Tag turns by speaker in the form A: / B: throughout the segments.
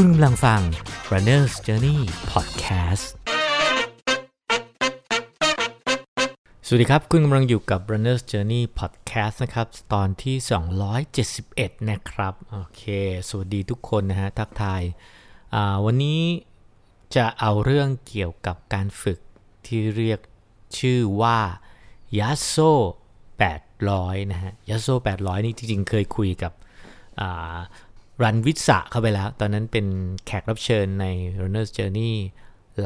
A: คุณกำลังฟัง Runner's Journey Podcast สวัสดีครับ คุณกำลังอยู่กับ Runner's Journey Podcast นะครับ ตอนที่ 271 นะครับ โอเค สวัสดีทุกคนนะฮะ ทักทาย วันนี้จะเอาเรื่องเกี่ยวกับการฝึกที่เรียกชื่อว่ายัสโซ800 นะฮะยัสโซ800 นี่จริงๆ เคยคุยกับ รันวิสะเข้าไปแล้ว ตอนนั้นเป็นแขกรับเชิญใน Runner's Journey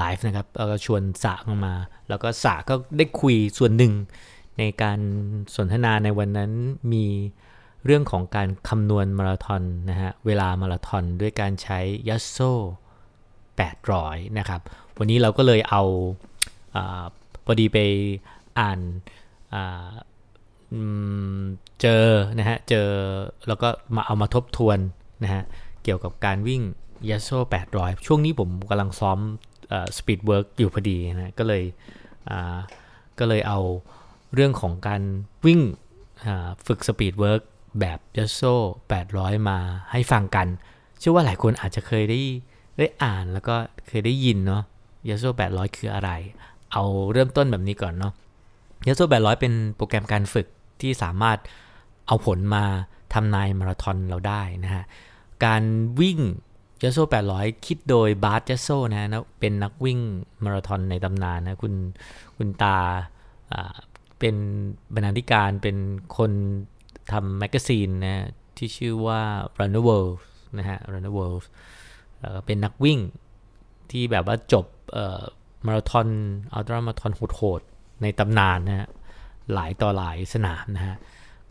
A: Live นะครับแล้วก็ชวนสะมา แล้วก็สะก็ได้คุยส่วนหนึ่ง ในการสนทนาในวันนั้นมีเรื่องของการคำนวณมาราธอนนะฮะ เวลามาราธอนด้วยการใช้ยัสโซ800 นะครับ วันนี้เราก็เลยเอาอพอดีไปอ่านเจอนะฮะ เจอแล้วก็มาเอามาทบทวน นะฮะเกี่ยวกับการวิ่ง Yasso 800 ช่วงนี้ผมกำลังซ้อม speed work อยู่พอดีนะก็เลยก็เลยเอาเรื่องของการวิ่งฝึก speed work แบบ Yasso 800 มาให้ฟังกัน เชื่อว่าหลายคนอาจจะเคยได้ได้อ่านแล้วก็เคยได้ยินเนาะ Yasso 800 คืออะไร เอาเริ่มต้นแบบนี้ก่อนเนาะ Yasso 800 เป็นโปรแกรมการฝึกที่สามารถเอาผลมาทำนายมาราธอนเราได้นะฮะ การวิ่ง Yasso 800 คิดโดย Bart Yasso นะนะเป็นนักวิ่งมาราธอนในตำนานนะคุณคุณตาเป็นบรรณาธิการเป็นคนทำ magazine นะที่ชื่อว่า Runner World นะฮะ Runner World แล้วก็เป็นนักวิ่งที่แบบว่าจบมาราธอนอัลตร้ามาราธอนโหดๆในตำนานนะฮะหลายต่อหลายสนามนะฮะ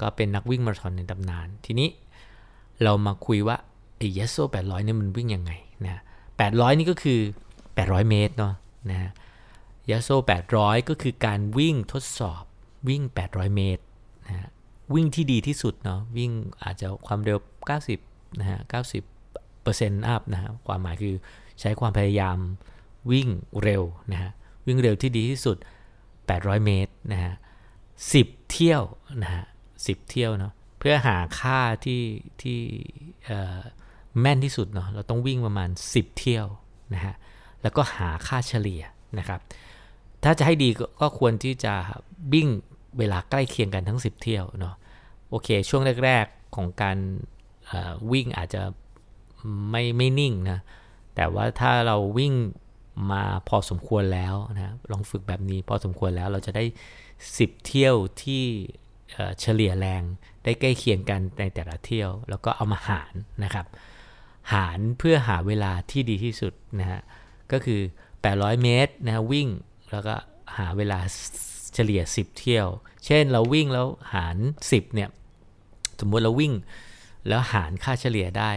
A: ก็เป็นนักวิ่งมาราธอนในตำนาน ทีนี้เรามาคุยว่า ไอ้เยสโซ800เนี่ยมันวิ่งยังไงนะ800นี่ก็คือ 800 เมตรเนาะนะยสโซ800 ก็คือการวิ่งทดสอบวิ่ง 800 เมตรนะวิ่งที่ดีที่สุดเนาะวิ่งอาจจะความเร็ว 90 นะฮะ 90เปอร์เซ็นต์อัพนะฮะความหมายคือใช้ความพยายามวิ่งเร็วนะฮะวิ่งเร็วที่ดีที่สุด 800 เมตรนะฮะ10 เที่ยวนะฮะ10 เที่ยวเนาะเพื่อหาค่าที่ที่เอ่อ แม่นที่สุดเนาะเราต้องวิ่งประมาณ 10 เที่ยวนะฮะแล้วก็หาค่าเฉลี่ยนะครับ ถ้าจะให้ดีก็ควรที่จะวิ่งเวลาใกล้เคียงกันทั้ง 10 เที่ยวเนาะโอเค ช่วงแรก ๆของการวิ่งอาจจะไม่ไม่นิ่งนะแต่ว่าถ้าเราวิ่งมาพอสมควรแล้วนะลองฝึกแบบนี้พอสมควรแล้วเราจะได้ 10 เที่ยวที่เฉลี่ยแรงได้ใกล้เคียงกันในแต่ละเที่ยว แล้วก็เอามาหารนะครับ หารเพื่อหาเวลาที่ดีที่สุดนะฮะก็คือ 800 เมตรนะวิ่งแล้วก็หาเวลาเฉลี่ย 10 เที่ยว เช่นเราวิ่งแล้วหาร 10เนี่ยสมมติเราวิ่งแล้วหารค่าเฉลี่ยได้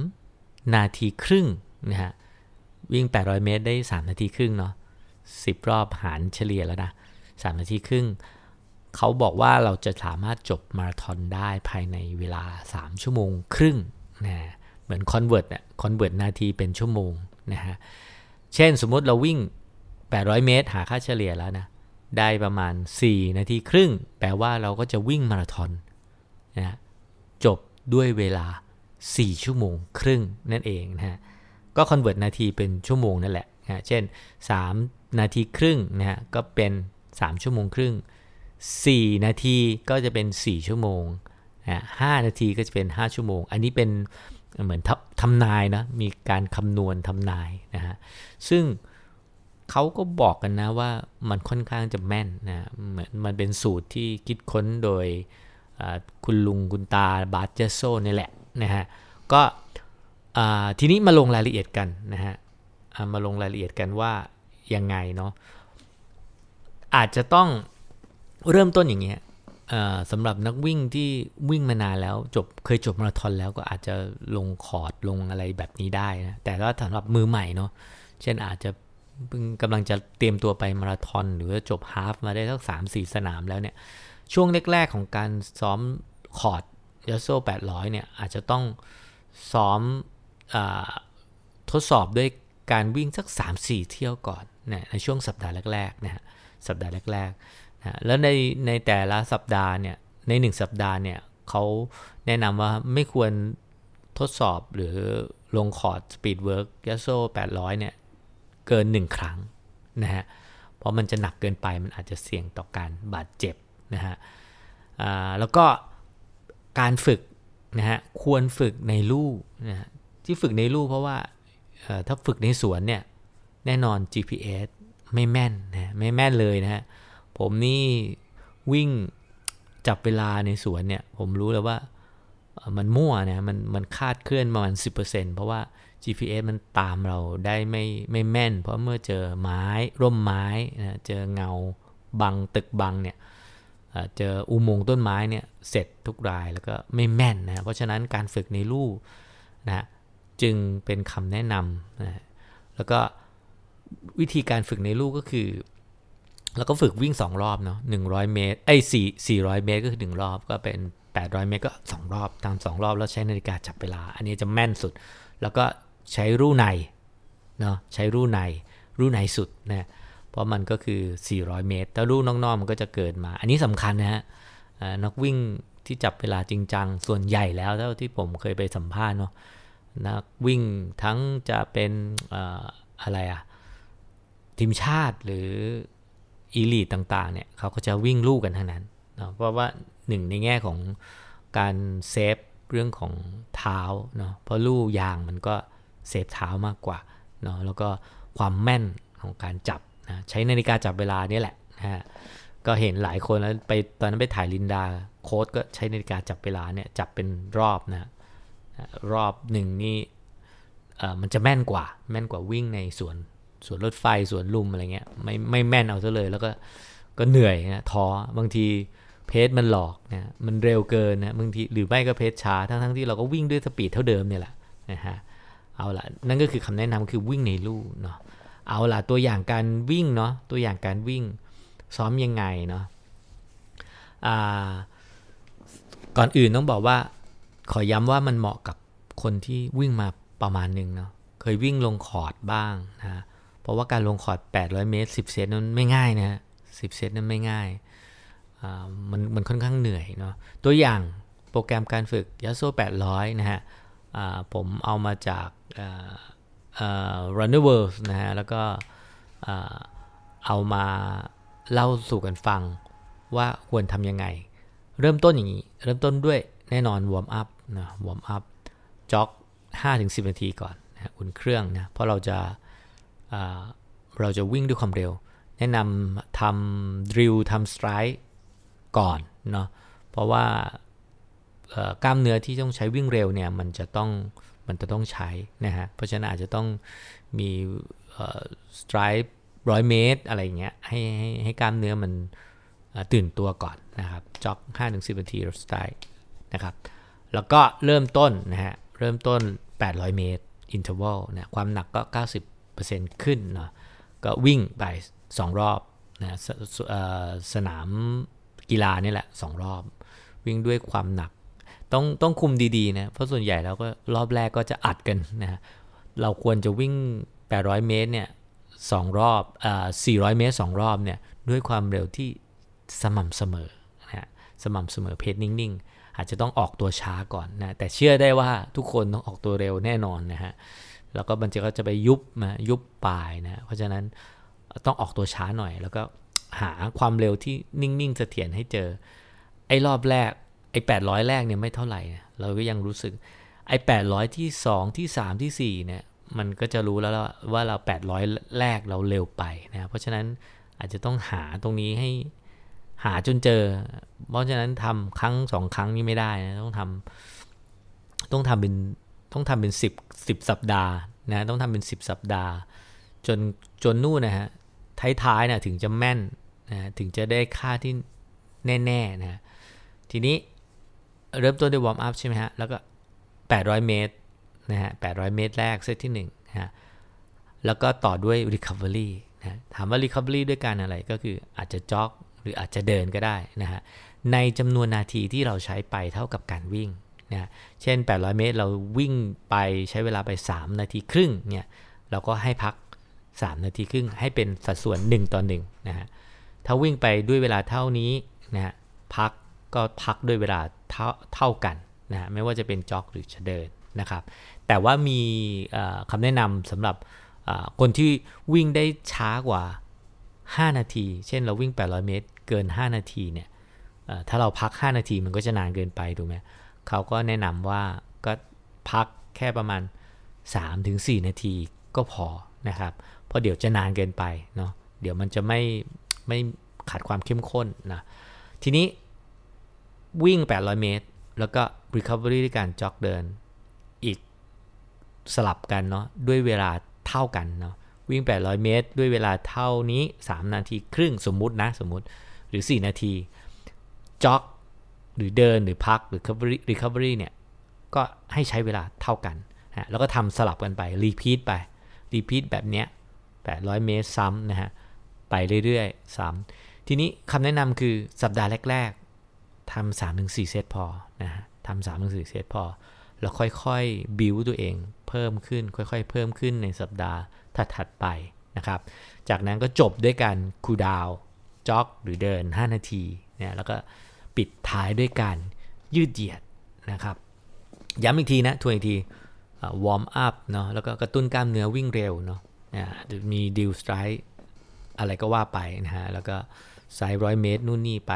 A: 3 นาทีครึ่งนะฮะวิ่ง 800 เมตร ได้ 3 นาทีครึ่งเนาะ10 รอบหารเฉลี่ยแล้วนะ 3 นาทีครึ่ง เขาบอกว่าเราจะสามารถจบมาราธอนได้ภายในเวลา 3 ชั่วโมงครึ่งนะ เหมือน convert อะ convert นาทีเป็นชั่วโมงนะฮะ เช่นสมมติเราวิ่ง 800 เมตร หาค่าเฉลี่ยแล้วนะ ได้ประมาณ 4 นาทีครึ่ง แปลว่าเราก็จะวิ่งมาราธอนนะจบด้วยเวลา 4 ชั่วโมงครึ่งนั่นเองนะฮะ ก็ convert นาทีเป็นชั่วโมงนั่นแหละนะเช่น 3 นาทีครึ่งนะฮะก็เป็น 3 ชั่วโมงครึ่ง 4 นาทีก็จะเป็น 4 ชั่วโมงนะ5นาทีก็จะเป็น 5 ชั่วโมง อันนี้เป็น เหมือนทำนายนะ มีการคำนวณทำนายนะฮะ ซึ่งเขาก็บอกกันนะว่ามันค่อนข้างจะแม่นนะเหมือนมันเป็นสูตรที่คิดค้นโดยคุณลุงคุณตาบาร์เจโซนี่แหละนะฮะ ก็ทีนี้มาลงรายละเอียดกันนะฮะ มาลงรายละเอียดกันว่ายังไงเนาะ อาจจะต้องเริ่มต้นอย่างเงี้ย สำหรับนักวิ่งที่วิ่งมานานแล้ว จบเคยจบมาราธอนแล้วก็อาจจะลงคอร์ดลงอะไรแบบนี้ได้นะแต่ถ้าสำหรับมือใหม่เนาะเช่นอาจจะกำลังจะเตรียมตัวไปมาราธอนหรือว่าจบฮาฟมาได้สักสามสี่สนามแล้วเนี่ยช่วงแรกๆของการซ้อมคอร์ดยาโซ่800เนี่ยอาจจะต้องซ้อมอทดสอบด้วยการวิ่งสัก 3-4 เที่ยวก่อนนะในช่วงสัปดาห์แรกๆนะฮะสัปดาห์แรก นะแล้วในในแต่ละสัปดาห์เนี่ยใน1สัปดาห์เนี่ยเขาแนะนำว่าไม่ควรทดสอบหรือลงคอร์ต speed work Yasso 800เนี่ยเกิน 1 ครั้งนะฮะเพราะมันจะหนักเกินไปมันอาจจะเสี่ยงต่อการบาดเจ็บนะฮะแล้วก็การฝึกนะฮะควรฝึกในลู่นะฮะที่ฝึกในลู่เพราะว่าถ้าฝึกในสวนเนี่ยแน่นอน GPS ไม่แม่นนะไม่แม่นเลยนะฮะ ผมนี่วิ่งจับเวลาในสวนเนี่ย ผมรู้แล้วว่ามันมั่วนะมันมันคาดเคลื่อนประมาณ 10%เพราะว่า GPS มันตามเราได้ไม่ไม่แม่น เพราะเมื่อเจอไม้ร่มไม้นะเจอเงาบังตึกบังเนี่ยเจออุโมงค์ต้นไม้เนี่ยเสร็จทุกรายแล้วก็ไม่แม่นนะเพราะฉะนั้นการฝึกในลู่นะจึงเป็นคำแนะนำนะแล้วก็วิธีการฝึกในลู่ก็คือ แล้วก็ฝึกวิ่ง 2 รอบเนาะ100 เมตรไอ้สี่สี่ร้อยเมตรก็คือ 1 รอบก็เป็น 800 เมตรก็ 2 รอบตาม 2 รอบแล้วใช้นาฬิกาจับเวลา อันนี้จะแม่นสุด แล้วก็ใช้รูในเนาะใช้รูในรูในสุดนะเพราะมันก็คือ 400 เมตรแต่รูนอกๆมันก็จะเกิดมา อันนี้สำคัญนะฮะนักวิ่งที่จับเวลาจริงจังส่วนใหญ่แล้วเท่าที่ผมเคยไปสัมภาษณ์เนาะนักวิ่งทั้งจะเป็นอะไรอะทีมชาติหรือ อีลีตต่างๆเนี่ยเขาก็จะวิ่งลู่กันทั้งนั้นเนาะเพราะว่าหนึ่งในแง่ของการเซฟเรื่องของเท้าเนาะเพราะลู่ยางมันก็เซฟเท้ามากกว่าเนาะแล้วก็ความแม่นของการจับนะใช้นาฬิกาจับเวลานี่แหละนะฮะก็เห็นหลายคนแล้วไปตอนนั้นไปถ่ายลินดาโค้ดก็ใช้นาฬิกาจับเวลาเนี่ยจับเป็นรอบนะรอบหนึ่งนี่มันจะแม่นกว่าแม่นกว่าวิ่งในสวน สวนรถไฟสวนลุมอะไรเงี้ยไม่ไม่แม่นเอาซะเลยแล้วก็ก็เหนื่อยนะท้อบางที pace มันหลอกนะมันเร็วเกินนะบางทีหรือไม่ก็ pace ช้าทั้งทั้งที่เราก็วิ่งด้วย speed เท่าเดิมเนี่ยแหละนะฮะเอาละนั่นก็คือคำแนะนำคือวิ่งในลู่เนาะเอาล่ะตัวอย่างการวิ่งเนาะตัวอย่างการวิ่งซ้อมยังไงเนาะก่อนอื่นต้องบอกว่า ขอย้ำว่ามันเหมาะกับคนที่วิ่งมาประมาณหนึ่งเนาะเคยวิ่งลงคอร์ตบ้างนะ เพราะว่าการลงคอร์ต 800 เมตร 10 เซตนั้นไม่ง่ายนะ10เซตนั้นไม่ง่ายมันมันค่อนข้างเหนื่อยเนาะตัวอย่างโปรแกรมการฝึก Yasso 800 นะฮะผมเอามาจาก Runner World นะฮะ แล้วก็เอามาเล่าสู่กันฟังว่าควรทำยังไง เริ่มต้นอย่างนี้ เริ่มต้นด้วยแน่นอน warm up นะ warm upจ็อก5-10 นาทีก่อนนะอุ่นเครื่องนะ เพราะเราจะ เราจะวิ่งด้วยความเร็ว แนะนำทำดริลทำสไตร์ก่อนเนาะเพราะว่ากล้ามเนื้อที่ต้องใช้วิ่งเร็วเนี่ยมันจะต้องมันจะต้องใช้นะฮะเพราะฉะนั้นอาจจะต้องมีสไตร์ร้อยเมตรอะไรเงี้ยให้ให้ให้กล้ามเนื้อมันตื่นตัวก่อนนะครับจ็อก5-10นาที stride นะครับแล้วก็เริ่มต้นนะฮะเริ่มต้น 800 เมตร interval นะความหนักก็ 90 ขึ้นเนาะก็วิ่งไป 2 รอบนะสสนามกีฬานี่แหละ 2 รอบ วิ่งด้วยความหนัก ต้องต้องคุมดีๆนะเพราะส่วนใหญ่แล้วก็รอบแรกก็จะอัดกันนะเราควรจะวิ่ง 800 เมตรเนี่ยสองรอบอ่า400 เมตร 2 รอบเนี่ยด้วยความเร็วที่สม่ำเสมอนะฮะสม่ำเสมอเพจนิ่งๆ อาจจะต้องออกตัวช้าก่อนนะแต่เชื่อได้ว่าทุกคนต้องออกตัวเร็วแน่นอนนะฮะ แล้วก็มันจะก็จะไปยุบมายุบปลายนะเพราะฉะนั้นต้องออกตัวช้าหน่อย แล้วก็หาความเร็วที่นิ่งๆเสถียรให้เจอ ไอ้รอบแรกไอ้แปดร้อยแรกเนี่ยไม่เท่าไหร่เราก็ยังรู้สึกไอ้แปดร้อยที่สองที่สามที่สี่เนี่ยมันก็จะรู้แล้วว่าเรา 800 แรกเราเร็วไปนะเพราะฉะนั้นอาจจะต้องหาตรงนี้ให้หาจนเจอ เพราะฉะนั้นทำครั้งสองครั้งนี้ไม่ได้นะต้องทำต้องทำเป็น ต้องทำเป็นสิบสิบสัปดาห์นะต้องทำเป็นสิบสัปดาห์ จนจนนู่นนะฮะท้ายๆนะถึงจะแม่นนะถึงจะได้ค่าที่แน่ๆนะทีนี้เริ่มต้นด้วยวอร์มอัพใช่ไหมฮะ แล้วก็ 800 เมตรนะฮะ 800 เมตรแรกเซตที่1นะฮะแล้วก็ต่อด้วย Recovery นะถามว่า Recovery ด้วยการอะไรก็คืออาจจะจ็อกหรืออาจจะเดินก็ได้นะฮะในจำนวนนาทีที่เราใช้ไปเท่ากับการวิ่ง นะเช่น 800 เมตรเราวิ่งไปใช้เวลาไป 3 นาทีครึ่งเนี่ยเราก็ให้พัก 3 นาทีครึ่งให้เป็นสัดส่วน 1 ต่อ1นะฮะถ้าวิ่งไปด้วยเวลาเท่านี้นะฮะพักก็พักด้วยเวลาเท่าเท่ากันนะฮะไม่ว่าจะเป็นจ็อกหรือเดินนะครับแต่ว่ามีคำแนะนำสำหรับคนที่วิ่งได้ช้ากว่า 5 นาที เช่นเราวิ่ง 800 เมตร เกิน 5 นาทีเนี่ยถ้าเราพัก 5 นาทีมันก็จะนานเกินไปถูกไหม เขาก็แนะนำว่าก็พักแค่ประมาณ 3-4 นาทีก็พอนะครับ เพราะเดี๋ยวจะนานเกินไปเนาะเดี๋ยวมันจะไม่ไม่ขาดความเข้มข้นนะทีนี้วิ่ง 800 เมตร แล้วก็ recovery ด้วยการจ็อกเดิน อีกสลับกันเนาะด้วยเวลาเท่ากันเนาะวิ่ง 800 เมตร ด้วยเวลาเท่านี้ 3 นาทีครึ่งสมมุตินะสมมุติหรือ 4 นาทีจ็อก หรือเดินหรือพักหรือ recovery recovery เนี่ย ก็ให้ใช้เวลาเท่ากันนะแล้วก็ทำสลับกันไป repeat ไป repeat แบบเนี้ย800 เมตรซ้ำนะฮะ ไปเรื่อยๆ ซ้ำทีนี้คำแนะนำคือสัปดาห์แรก ๆทำสามถึงสี่เซตพอนะฮะทำสามถึงสี่เซตพอ แล้วค่อยๆ บิวตัวเองเพิ่มขึ้น ค่อยๆ เพิ่มขึ้นในสัปดาห์ถัดๆไปนะครับ จากนั้นก็จบด้วยการคูดาวจ็อกหรือเดิน 5 นาทีเนี่ยแล้วก็ ปิดท้ายด้วยการยืดเหยียดนะครับ ย้ำอีกทีนะทวนอีกที warm up เนาะแล้วก็กระตุ้นกล้ามเนื้อวิ่งเร็วเนาะมี drill stride อะไรก็ว่าไปนะฮะแล้วก็ไซส์ร้อยเมตรนู่นนี่ไป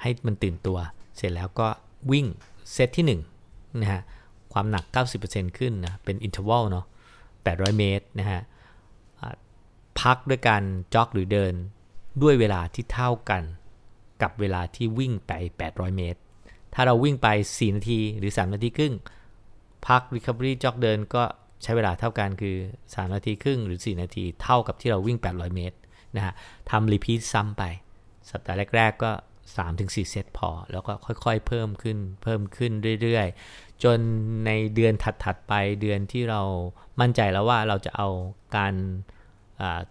A: ให้มันตื่นตัว เสร็จแล้วก็วิ่งเซตที่1นะฮะความหนัก 90%ขึ้นนะเป็น interval เนาะ800 เมตรนะฮะพักด้วยการจ็อกหรือเดินด้วยเวลาที่เท่ากัน กับเวลาที่วิ่งไป 800 เมตร ถ้าเราวิ่งไป 4 นาทีหรือ 3 นาทีครึ่ง พัก Recovery จ็อกเดินก็ใช้เวลาเท่ากันคือ 3 นาทีครึ่งหรือ 4 นาทีเท่ากับที่เราวิ่ง 800 เมตรนะฮะทำรีพีทซ้ำไป สัปดาห์แรก ๆ ก็ 3-4 เซตพอ แล้วก็ค่อยๆ เพิ่มขึ้นเพิ่มขึ้นเรื่อยๆ จนในเดือนถัดๆไปเดือนที่เรามั่นใจแล้วว่าเราจะเอาการ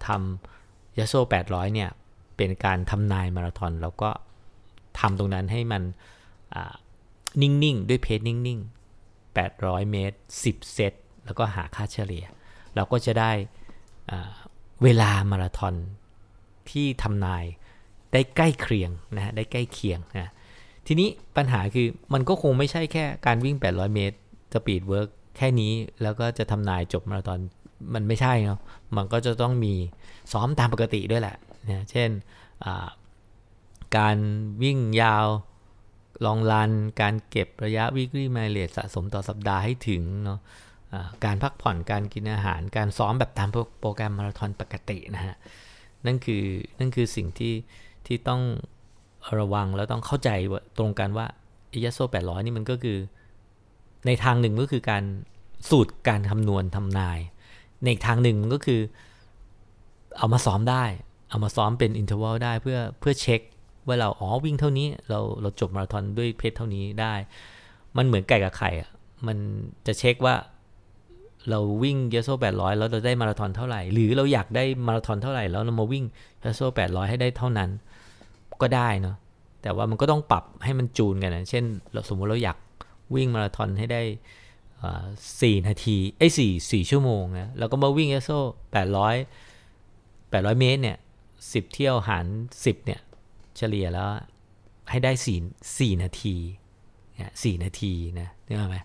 A: ทำยาโซ800 เนี่ย เป็นการทำนายมาราธอนแล้วก็ทำตรงนั้นให้มันนิ่ง ๆ ด้วยเพจนิ่ง ๆ 800 เมตร 10 เซต แล้วก็หาค่าเฉลี่ย เราก็จะได้เวลามาราธอนที่ทำนายได้ใกล้เคียงนะได้ใกล้เคียงนะทีนี้ปัญหาคือมันก็คงไม่ใช่แค่การวิ่ง 800 เมตร speed work แค่นี้แล้วก็จะทำนายจบมาราธอนมันไม่ใช่เนาะมันก็จะต้องมีซ้อมตามปกติด้วยแหละ นะเช่นการวิ่งยาว long run การเก็บระยะ weekly mileage สะสมต่อสัปดาห์ให้ถึงเนาะการพักผ่อนการกินอาหาร การซ้อมแบบตามโปรแกรมมาราธอนปกตินะฮะนั่นคือนั่นคือสิ่งที่ที่ต้องระวังแล้วต้องเข้าใจตรงกันว่าอิยาโซ800 นี่มันก็คือ ในทางหนึ่งก็คือการสูตรการคำนวณทำนาย ในทางหนึ่งมันก็คือเอามาซ้อมได้ เอามาซ้อมเป็นอินเทอร์วัลได้เพื่อเพื่อเช็คว่าเราอ๋อวิ่งเท่านี้เราเราจบมาราธอนด้วยเพจเท่านี้ได้ มันเหมือนไก่กับไข่อะมันจะเช็คว่าเราวิ่งเยโซ800แล้วเราได้มาราธอนเท่าไหร่ หรือเราอยากได้มาราธอนเท่าไหร่แล้วเรามาวิ่งเยโซ800ให้ได้เท่านั้น ก็ได้เนาะแต่ว่ามันก็ต้องปรับให้มันจูนกันนะเช่นเราสมมติเราอยากวิ่งมาราธอนให้ได้สี่นาทีไอ้สี่สี่ชั่วโมงนะเราก็มาวิ่งเยโซ800 800เมตรเนี่ย สิบเที่ยวหารสิบเนี่ย เฉลี่ยแล้วให้ได้สี่สี่นาทีเนี่ยสี่นาทีนะนึกออกไหม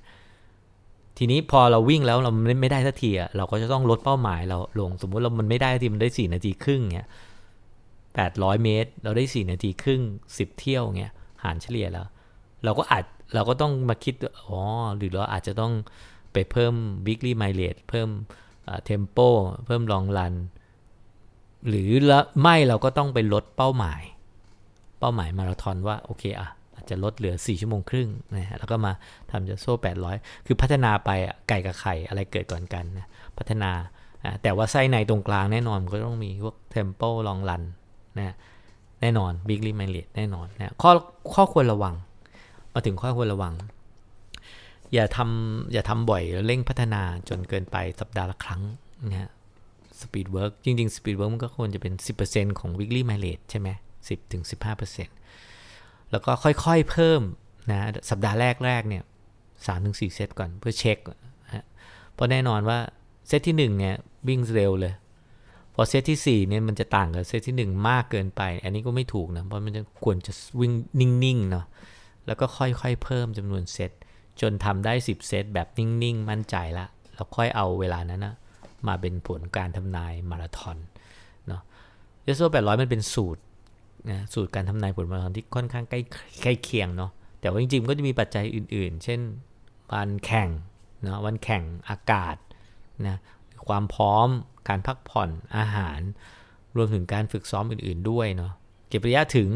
A: ทีนี้พอเราวิ่งแล้วเราไม่ได้สักทีอะเราก็จะต้องลดเป้าหมายเราลงสมมุติเรามันไม่ได้ทีมันได้4นาทีครึ่งเนี่ยแปดร้อยเมตร เราได้4นาทีครึ่ง10เที่ยวเงี้ยหารเฉลี่ยแล้ว เราก็อาจเราก็ต้องมาคิดอ๋อหรือเราอาจจะต้องไปเพิ่ม weekly mileage เพิ่มเทมโปเพิ่มลองรัน หรือละไม่เราก็ต้องไปลดเป้าหมาย เป้าหมายมาราธอนว่าโอเคอะจะลดเหลือ 4 ชั่วโมงครึ่งนะฮะแล้วก็มาทำจะโซ่ 800 คือพัฒนาไปไก่กับไข่อะไรเกิดก่อนกันนะพัฒนาแต่ว่าไส้ในตรงกลางแน่นอนก็ต้องมีพวกเทมโปลลองรันนะแน่นอนบิ๊กลิมไมเลตแน่นอนนะข้อข้อควรระวัง มาถึงข้อควรระวัง อย่าทำอย่าทำบ่อยแล้วเร่งพัฒนาจนเกินไปสัปดาห์ละครั้งนะฮะ speed work จริงๆ speed work มันก็ควรจะเป็น 10%ของ weekly mileage ใช่ไหม10-15%แล้วก็ค่อยๆเพิ่มนะสัปดาห์แรกแรกเนี่ยสามถึงสี่เซตก่อนเพื่อเช็คนะเพราะแน่นอนว่าเซตที่1เนี่ยวิ่งเร็วเลย พอเซตที่4เนี่ยมันจะต่างกับเซตที่1มากเกินไป อันนี้ก็ไม่ถูกนะ เพราะมันจะควรจะวิ่งนิ่งๆเนาะแล้วก็ค่อยๆเพิ่มจำนวนเซตจนทำได้10เซตแบบนิ่งๆ มั่นใจละแล้วค่อยเอาเวลานั้นนะ มาเป็นผลการทำนายมาราธอนเนาะเยสโซ800มันเป็นสูตรนะสูตรการทำนายผลมาราธอนที่ค่อนข้างใกล้ใกล้เคียงเนาะแต่ว่าจริงๆก็จะมีปัจจัยอื่น ๆ เช่นวันแข่งเนาะวันแข่งอากาศนะความพร้อมการพักผ่อนอาหาร รวมถึงการฝึกซ้อมอื่น ๆด้วยเนาะเก็บระยะถึง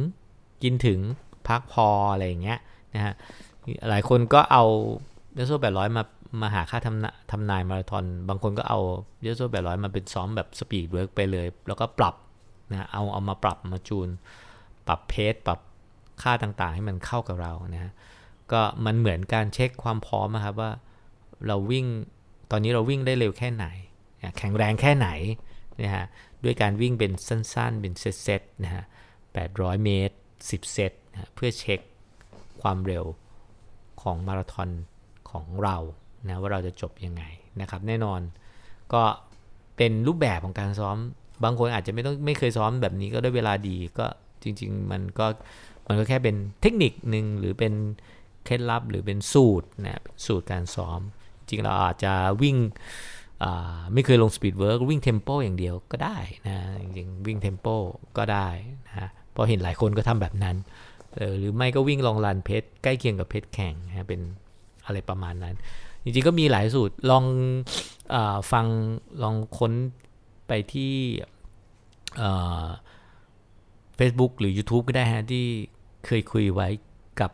A: กินถึงพักพออะไรอย่างเงี้ยนะฮะหลายคนก็เอา Yasso แปดร้อยมามาหาค่าทำทำนายมาราธอน บางคนก็เอา Yasso แปดร้อยมาเป็นซ้อมแบบ speed work ไปเลย แล้วก็ปรับนะเอาเอามาปรับมาจูน ปรับ pace ปรับค่าต่างๆ ให้มันเข้ากับเรานะฮะก็มันเหมือนการเช็คความพร้อมนะครับว่าเราวิ่งตอนนี้เราวิ่งได้เร็วแค่ไหน แข็งแรงแค่ไหนนะฮะด้วยการวิ่งเป็นสั้นๆ เป็นเซตๆนะฮะ800 เมตร 10 เซตนะเพื่อเช็คความเร็วของมาราธอน ของเรานะว่าเราจะจบยังไงนะครับ แน่นอนก็เป็นรูปแบบของการซ้อม บางคนอาจจะไม่ต้องไม่เคยซ้อมแบบนี้ก็ได้เวลาดีก็จริง ๆ มันก็มันก็แค่เป็นเทคนิคหนึ่งหรือเป็นเคล็ดลับหรือเป็นสูตรนะสูตรการซ้อม จริงเราอาจจะวิ่งไม่เคยลง speed work วิ่ง tempo อย่างเดียวก็ได้นะจริงๆวิ่งเทมโปก็ได้นะพอเห็นหลายคนก็ทำแบบนั้นหรือไม่ก็วิ่งลองลันเพชรใกล้เคียงกับเพชรแข่งนะเป็น อะไรประมาณนั้น จริงๆก็มีหลายสูตรลองอฟังลองค้นไปที่เฟซบุ๊กหรือ YouTube ก็ได้ฮะที่เคยคุยไว้กับ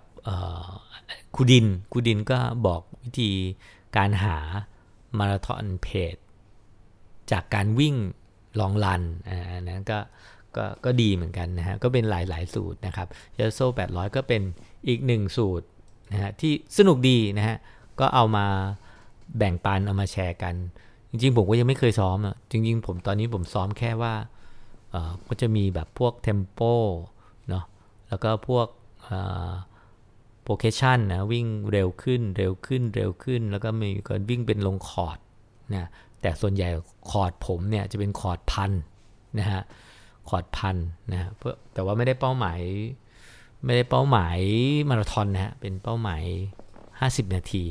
A: คูดินคูดินก็บอกวิธีการหามาราธอนเพจจากการวิ่งลองลันอันนั้นก็ก็ก็ดีเหมือนกันนะฮะ ก็เป็นหลายๆสูตรนะครับเยโซ่800 ก็เป็นอีกหนึ่งสูตร นะฮะที่สนุกดีนะฮะก็เอามาแบ่งปันเอามาแชร์กัน จริง ๆ ผมก็ยังไม่เคยซ้อมอะจริง ๆ ผมตอนนี้ผมซ้อมแค่ว่าเออก็จะมีแบบพวกเทมโปเนาะแล้วก็พวกprogression นะวิ่งเร็วขึ้นเร็วขึ้นเร็วขึ้น แล้วก็มีการวิ่งเป็นลงคอร์ทนะแต่ส่วนใหญ่คอร์ทผมเนี่ยจะเป็นคอร์ทพันนะฮะคอร์ทพันนะเพื่อแต่ว่าไม่ได้เป้าหมาย ไม่ได้เป้าหมายมาราธอนนะฮะเป็นเป้าหมาย 50 นาที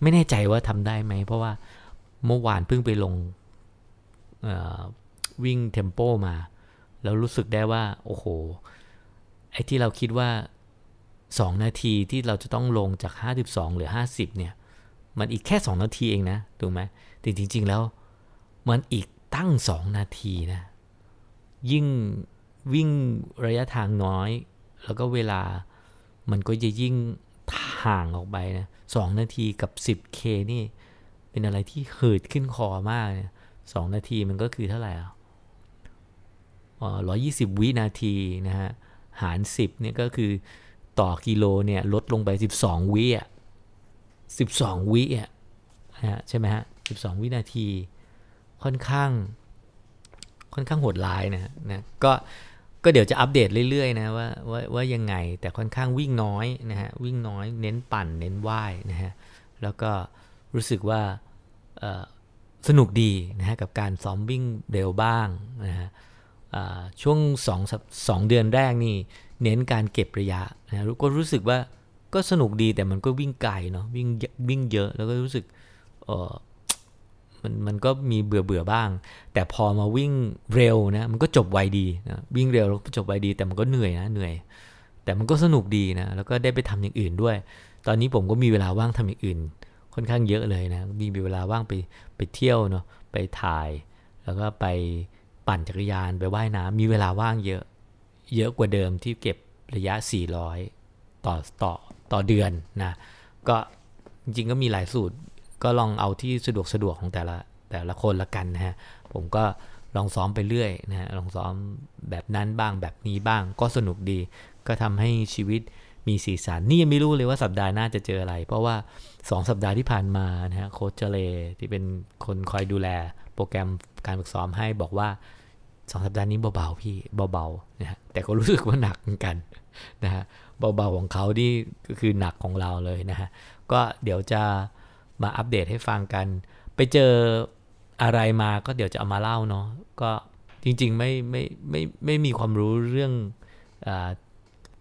A: ไม่แน่ใจว่าทำได้ไหม เพราะว่าเมื่อวานเพิ่งไปลงวิ่ง tempo มา แล้วรู้สึกได้ว่า โอ้โห ไอ้ที่เราคิดว่า 2 นาทีที่เราจะต้องลงจาก 52 หรือ 50 เนี่ย มันอีกแค่ 2 นาทีเองนะ ถูกไหมแต่จริง ๆ แล้ว มันอีกตั้ง 2 นาทีนะ ยิ่งวิ่งระยะทางน้อย แล้วก็เวลามันก็จะยิ่งห่างออกไปนะสองนาทีกับ 10K นี่ เป็นอะไรที่หืดขึ้นคอมากเนี่ยสองนาทีมันก็คือเท่าไหร่อะร้อยยี่สิบวินาทีนะฮะ หารสิบเนี่ยก็คือต่อกิโลเนี่ยลดลงไปสิบสองวิอะสิบสองวิอะนะฮะใช่ไหมฮะสิบสองวินาทีค่อนข้างค่อนข้างโหดร้ายนะนะก็ ก็เดี๋ยวจะอัปเดตเรื่อยๆนะว่าว่าว่ายังไงแต่ค่อนข้างวิ่งน้อยนะฮะวิ่งน้อยเน้นปั่นเน้นว่ายนะฮะแล้วก็รู้สึกว่าสนุกดีนะฮะกับการซ้อมวิ่งเร็วบ้างนะฮะช่วง2 2เดือนแรกนี่เน้นการเก็บระยะนะก็รู้สึกว่าก็สนุกดีแต่มันก็วิ่งไกลเนาะวิ่งวิ่งเยอะแล้วก็รู้สึก มันมันก็มีเบื่อเบื่อบ้าง แต่พอมาวิ่งเร็วนะ มันก็จบไวดีนะวิ่งเร็วแล้วจบไวดี แต่มันก็เหนื่อยนะเหนื่อย แต่มันก็สนุกดีนะ แล้วก็ได้ไปทำอย่างอื่นด้วย ตอนนี้ผมก็มีเวลาว่างทำอย่างอื่น ค่อนข้างเยอะเลยนะมีเวลาว่างไปไปเที่ยวเนาะไปถ่าย แล้วก็ไปปั่นจักรยานไปว่ายน้ำมีเวลาว่างเยอะ เยอะกว่าเดิมที่เก็บระยะ 400 ต่อต่อต่อเดือนนะก็จริงๆก็มีหลายสูตร ก็ลองเอาที่สะดวกสะดวกของแต่ละแต่ละคนละกันนะฮะ ผมก็ลองซ้อมไปเรื่อยนะฮะ ลองซ้อมแบบนั้นบ้างแบบนี้บ้างก็สนุกดี ก็ทำให้ชีวิตมีสีสัน นี่ยังไม่รู้เลยว่าสัปดาห์หน้าจะเจออะไร เพราะว่า 2 สัปดาห์ที่ผ่านมานะฮะโค้ชเจเลที่เป็นคนคอยดูแล โปรแกรมการฝึกซ้อมให้บอกว่า 2 สัปดาห์นี้เบาๆพี่เบาๆนะฮะ แต่ก็รู้สึกว่าหนักเหมือนกันนะฮะ เบาๆของเขาที่ก็คือหนักของเราเลยนะฮะ ก็เดี๋ยวจะ มาอัปเดตให้ฟังกัน ไปเจออะไรมาก็เดี๋ยวจะเอามาเล่าเนาะก็จริง ๆ ไม่ไม่ไม่ไม่มีความรู้เรื่องอ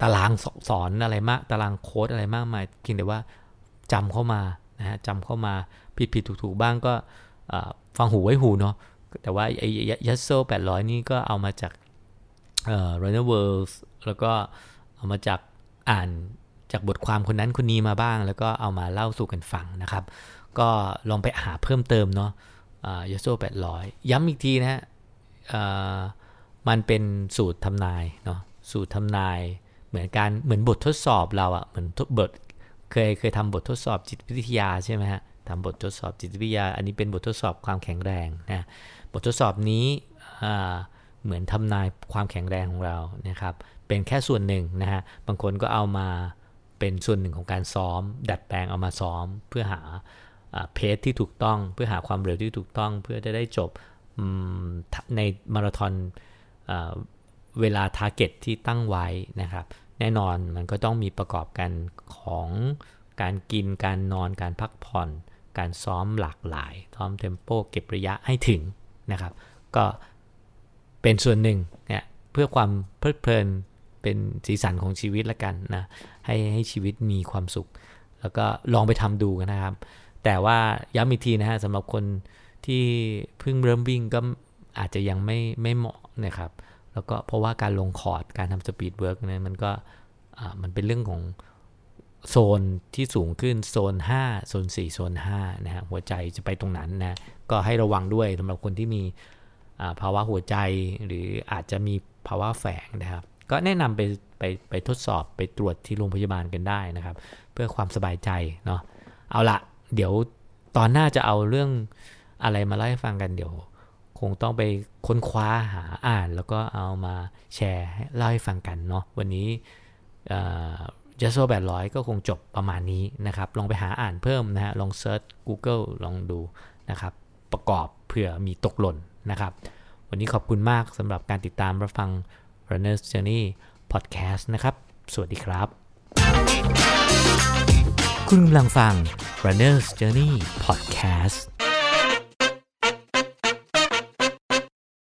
A: ตารางสอนอะไรมาก ตารางโค้ดอะไรมากมายเพียงแต่ว่าจำเข้ามานะฮะจำเข้ามาผิดผิดถูกถูกบ้างก็ฟังหูไว้หูเนาะแต่ว่าไอ้ยัสโซ800นี่ก็เอามาจากเอ่อ Runner World แล้วก็เอามาจากอ่าน จากบทความคนนั้นคนนี้มาบ้าง แล้วก็เอามาเล่าสู่กันฟังนะครับ ก็ลองไปหาเพิ่มเติมเนาะยัสโซ800ย้ำอีกทีนะฮะมันเป็นสูตรทำนายเนาะสูตรทำนายเหมือนการเหมือนบททดสอบเราอะเหมือนบทเคยเคยทำบททดสอบจิตวิทยาใช่ไหมฮะทำบททดสอบจิตวิทยา อันนี้เป็นบททดสอบความแข็งแรงนะบททดสอบนี้เหมือนทำนายความแข็งแรงของเรานะครับเป็นแค่ส่วนหนึ่งนะฮะบางคนก็เอามา เป็นส่วนหนึ่งของการซ้อม ดัดแปลงเอามาซ้อม เพื่อหา pace ที่ถูกต้อง เพื่อหาความเร็วที่ถูกต้อง เพื่อจะได้จบในมาราธอนเวลา target ที่ตั้งไว้นะครับ แน่นอนมันก็ต้องมีประกอบกันของการกินการนอนการพักผ่อน การซ้อมหลากหลายซ้อม tempo เก็บระยะให้ถึงนะครับ ก็เป็นส่วนหนึ่งเนี่ยเพื่อความเพลิดเพลิน เป็นสีสันของชีวิตละกันนะให้ให้ชีวิตมีความสุข แล้วก็ลองไปทำดูกันนะครับ แต่ว่าย้ำอีกทีนะฮะสำหรับคนที่เพิ่งเริ่มวิ่งก็อาจจะยังไม่ไม่เหมาะนะครับแล้วก็เพราะว่าการลงคอร์ทการทำ speed work เนี่ยมันก็มันเป็นเรื่องของโซนที่สูงขึ้นโซน 5 โซน 4 โซน5นะฮะหัวใจจะไปตรงนั้นนะก็ให้ระวังด้วยสำหรับคนที่มีภาวะหัวใจหรืออาจจะมีภาวะแฝงนะครับ ก็แนะนำไปไปไปทดสอบไปตรวจที่โรงพยาบาลกันได้นะครับ เพื่อความสบายใจเนาะเอาละเดี๋ยวตอนหน้าจะเอาเรื่องอะไรมาเล่าให้ฟังกันเดี๋ยว คงต้องไปค้นคว้าหาอ่าน แล้วก็เอามาแชร์เล่าให้ฟังกันเนาะวันนี้ Yasso แปดร้อยก็คงจบประมาณนี้นะครับ ลองไปหาอ่านเพิ่มนะฮะลอง search Google ลองดูนะครับ ประกอบเผื่อมีตกหล่นนะครับ วันนี้ขอบคุณมากสำหรับการติดตามรับฟัง Runner's Journey Podcast นะครับ สวัสดีครับ คุณกำลังฟัง Runner's Journey Podcast